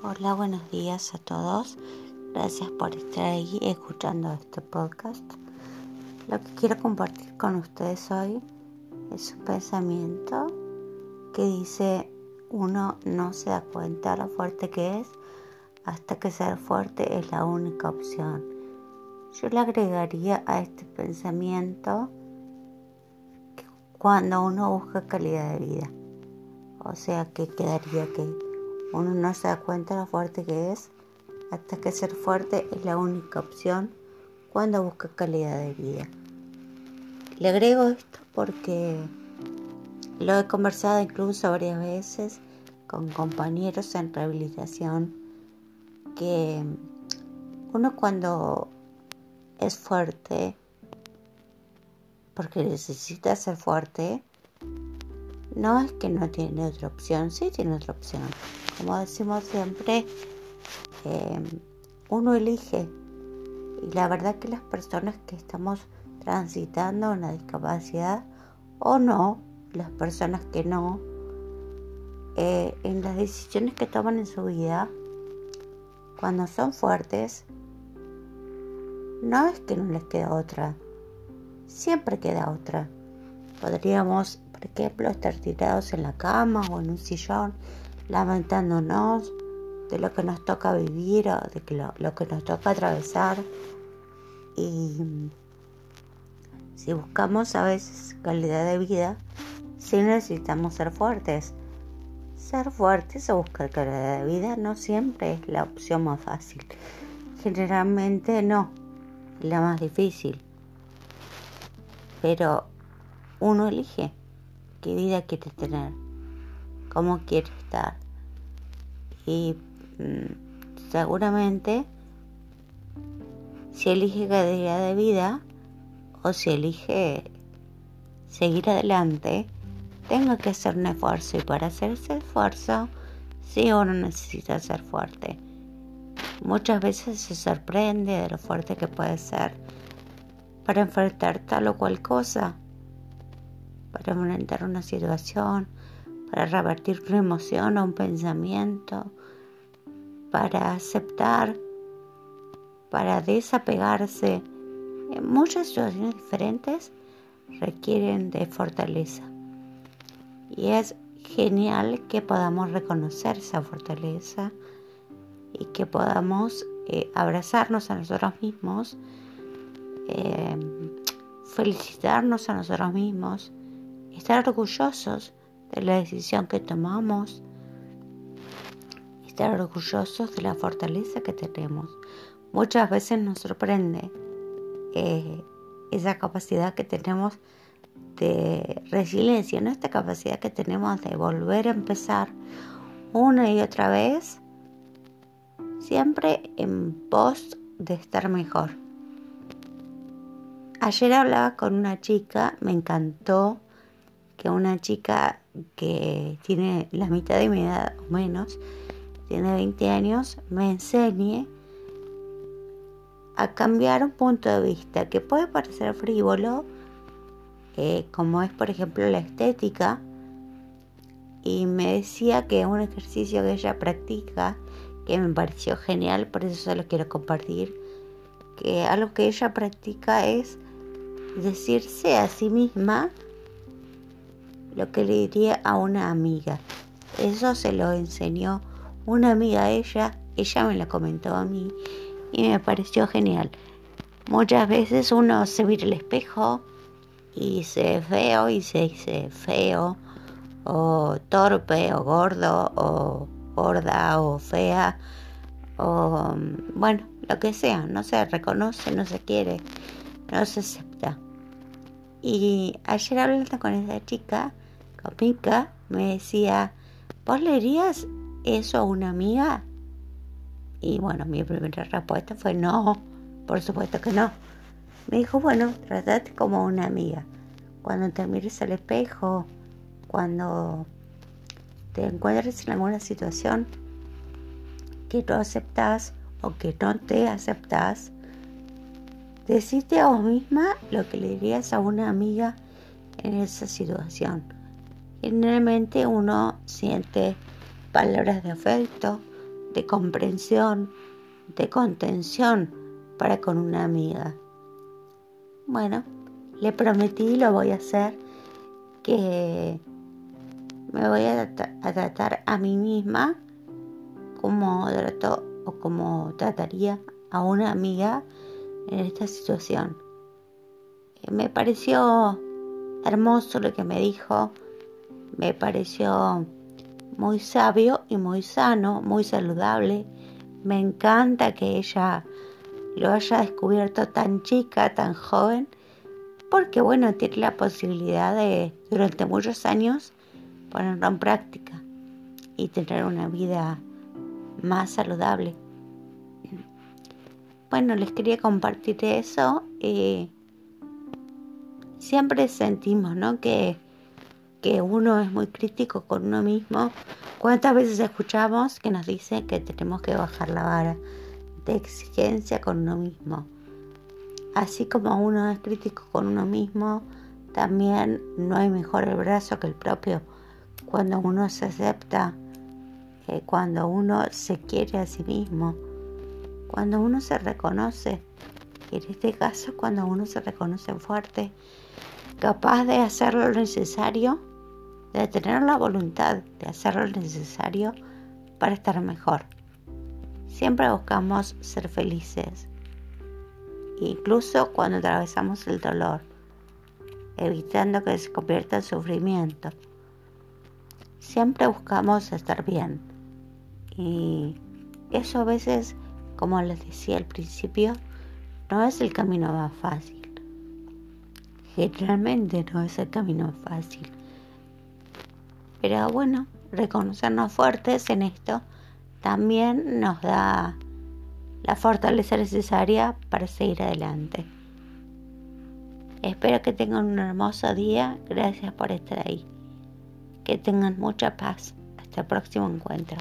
Hola, buenos días a todos. Gracias por estar ahí escuchando este podcast. Lo que quiero compartir con ustedes hoy es un pensamiento que dice uno no se da cuenta lo fuerte que es hasta que ser fuerte es la única opción. Yo le agregaría a este pensamiento que cuando uno busca calidad de vida. O sea que quedaría que uno no se da cuenta lo fuerte que es hasta que ser fuerte es la única opción cuando busca calidad de vida. Le agrego esto porque lo he conversado incluso varias veces con compañeros en rehabilitación que uno cuando es fuerte, porque necesita ser fuerte, no es que no tiene otra opción, sí tiene otra opción como decimos siempre, em, uno elige. Y la verdad que las personas que estamos transitando una discapacidad o no, las personas que no, eh, en las decisiones que toman en su vida, cuando son fuertes, no es que no les queda otra, siempre queda otra. Podríamos, por ejemplo, estar tirados en la cama o en un sillón lamentándonos de lo que nos toca vivir o de lo, que nos toca atravesar. Y si buscamos a veces calidad de vida, sí necesitamos ser fuertes. Ser fuertes o buscar calidad de vida no siempre es la opción más fácil. Generalmente no, la más difícil. Pero uno elige qué vida quiere tener cómo quiere estar. Y mm, seguramente si elige calidad de vida o si elige seguir adelante, tenga que hacer un esfuerzo y para hacer ese esfuerzo, sí uno necesita ser fuerte. Muchas veces se sorprende de lo fuerte que puede ser para enfrentar tal o cual cosa, para enfrentar una situación, para revertir una emoción o un pensamiento, para aceptar, para desapegarse. Muchas situaciones diferentes requieren de fortaleza. Y es genial que podamos reconocer esa fortaleza y que podamos eh, abrazarnos a nosotros mismos, eh, felicitarnos a nosotros mismos, estar orgullosos de la decisión que tomamos, estar orgullosos de la fortaleza que tenemos. Muchas veces nos sorprende eh, esa capacidad que tenemos de resiliencia, ¿no? esta capacidad que tenemos de volver a empezar una y otra vez, siempre en pos de estar mejor. Ayer hablaba con una chica, me encantó que una chica que tiene la mitad de mi edad o menos, tiene 20 años, me enseñe a cambiar un punto de vista que puede parecer frívolo, eh, como es por ejemplo la estética, y me decía que un ejercicio que ella practica, que me pareció genial, por eso se lo quiero compartir, que algo que ella practica es decirse a sí misma, lo que le diría a una amiga. Eso se lo enseñó una amiga a ella, ella me lo comentó a mí y me pareció genial. Muchas veces uno se mira el espejo y se ve y se dice feo o torpe o gordo o gorda o fea o bueno, lo que sea, no se reconoce, no se quiere, no se acepta. Y ayer hablando con esa chica, Mica me decía, ¿vos le dirías eso a una amiga? Y bueno, mi primera respuesta fue no, por supuesto que no. Me dijo, bueno, tratate como una amiga. Cuando te mires al espejo, cuando te encuentres en alguna situación que no aceptas o que no te aceptas, decite a vos misma lo que le dirías a una amiga en esa situación. Generalmente uno siente palabras de afecto, de comprensión, de contención para con una amiga. Bueno, le prometí lo voy a hacer que me voy a, tratar a mí misma como trato o como trataría a una amiga en esta situación. Eh, me pareció hermoso lo que me dijo, me pareció muy sabio y muy sano, muy saludable. Me encanta que ella lo haya descubierto tan chica, tan joven, porque bueno, tiene la posibilidad de durante muchos años ponerlo en práctica y tener una vida más saludable. Bueno, les quería compartir eso. y siempre sentimos, ¿no? Que, que uno es muy crítico con uno mismo. ¿Cuántas veces escuchamos que nos dicen que tenemos que bajar la vara de exigencia con uno mismo? Así como uno es crítico con uno mismo, también no hay mejor el brazo que el propio. Cuando uno se acepta, eh, cuando uno se quiere a sí mismo, cuando uno se reconoce, en este caso cuando uno se reconoce fuerte, capaz de hacer lo necesario, de tener la voluntad de hacer lo necesario para estar mejor. Siempre buscamos ser felices, incluso cuando atravesamos el dolor, evitando que se convierta en sufrimiento. Siempre buscamos estar bien y eso a veces, como les decía al principio, no es el camino más fácil realmente no es el camino fácil. Pero bueno, reconocernos fuertes en esto también nos da la fortaleza necesaria para seguir adelante. Espero que tengan un hermoso día. Gracias por estar ahí. Que tengan mucha paz. Hasta el próximo encuentro.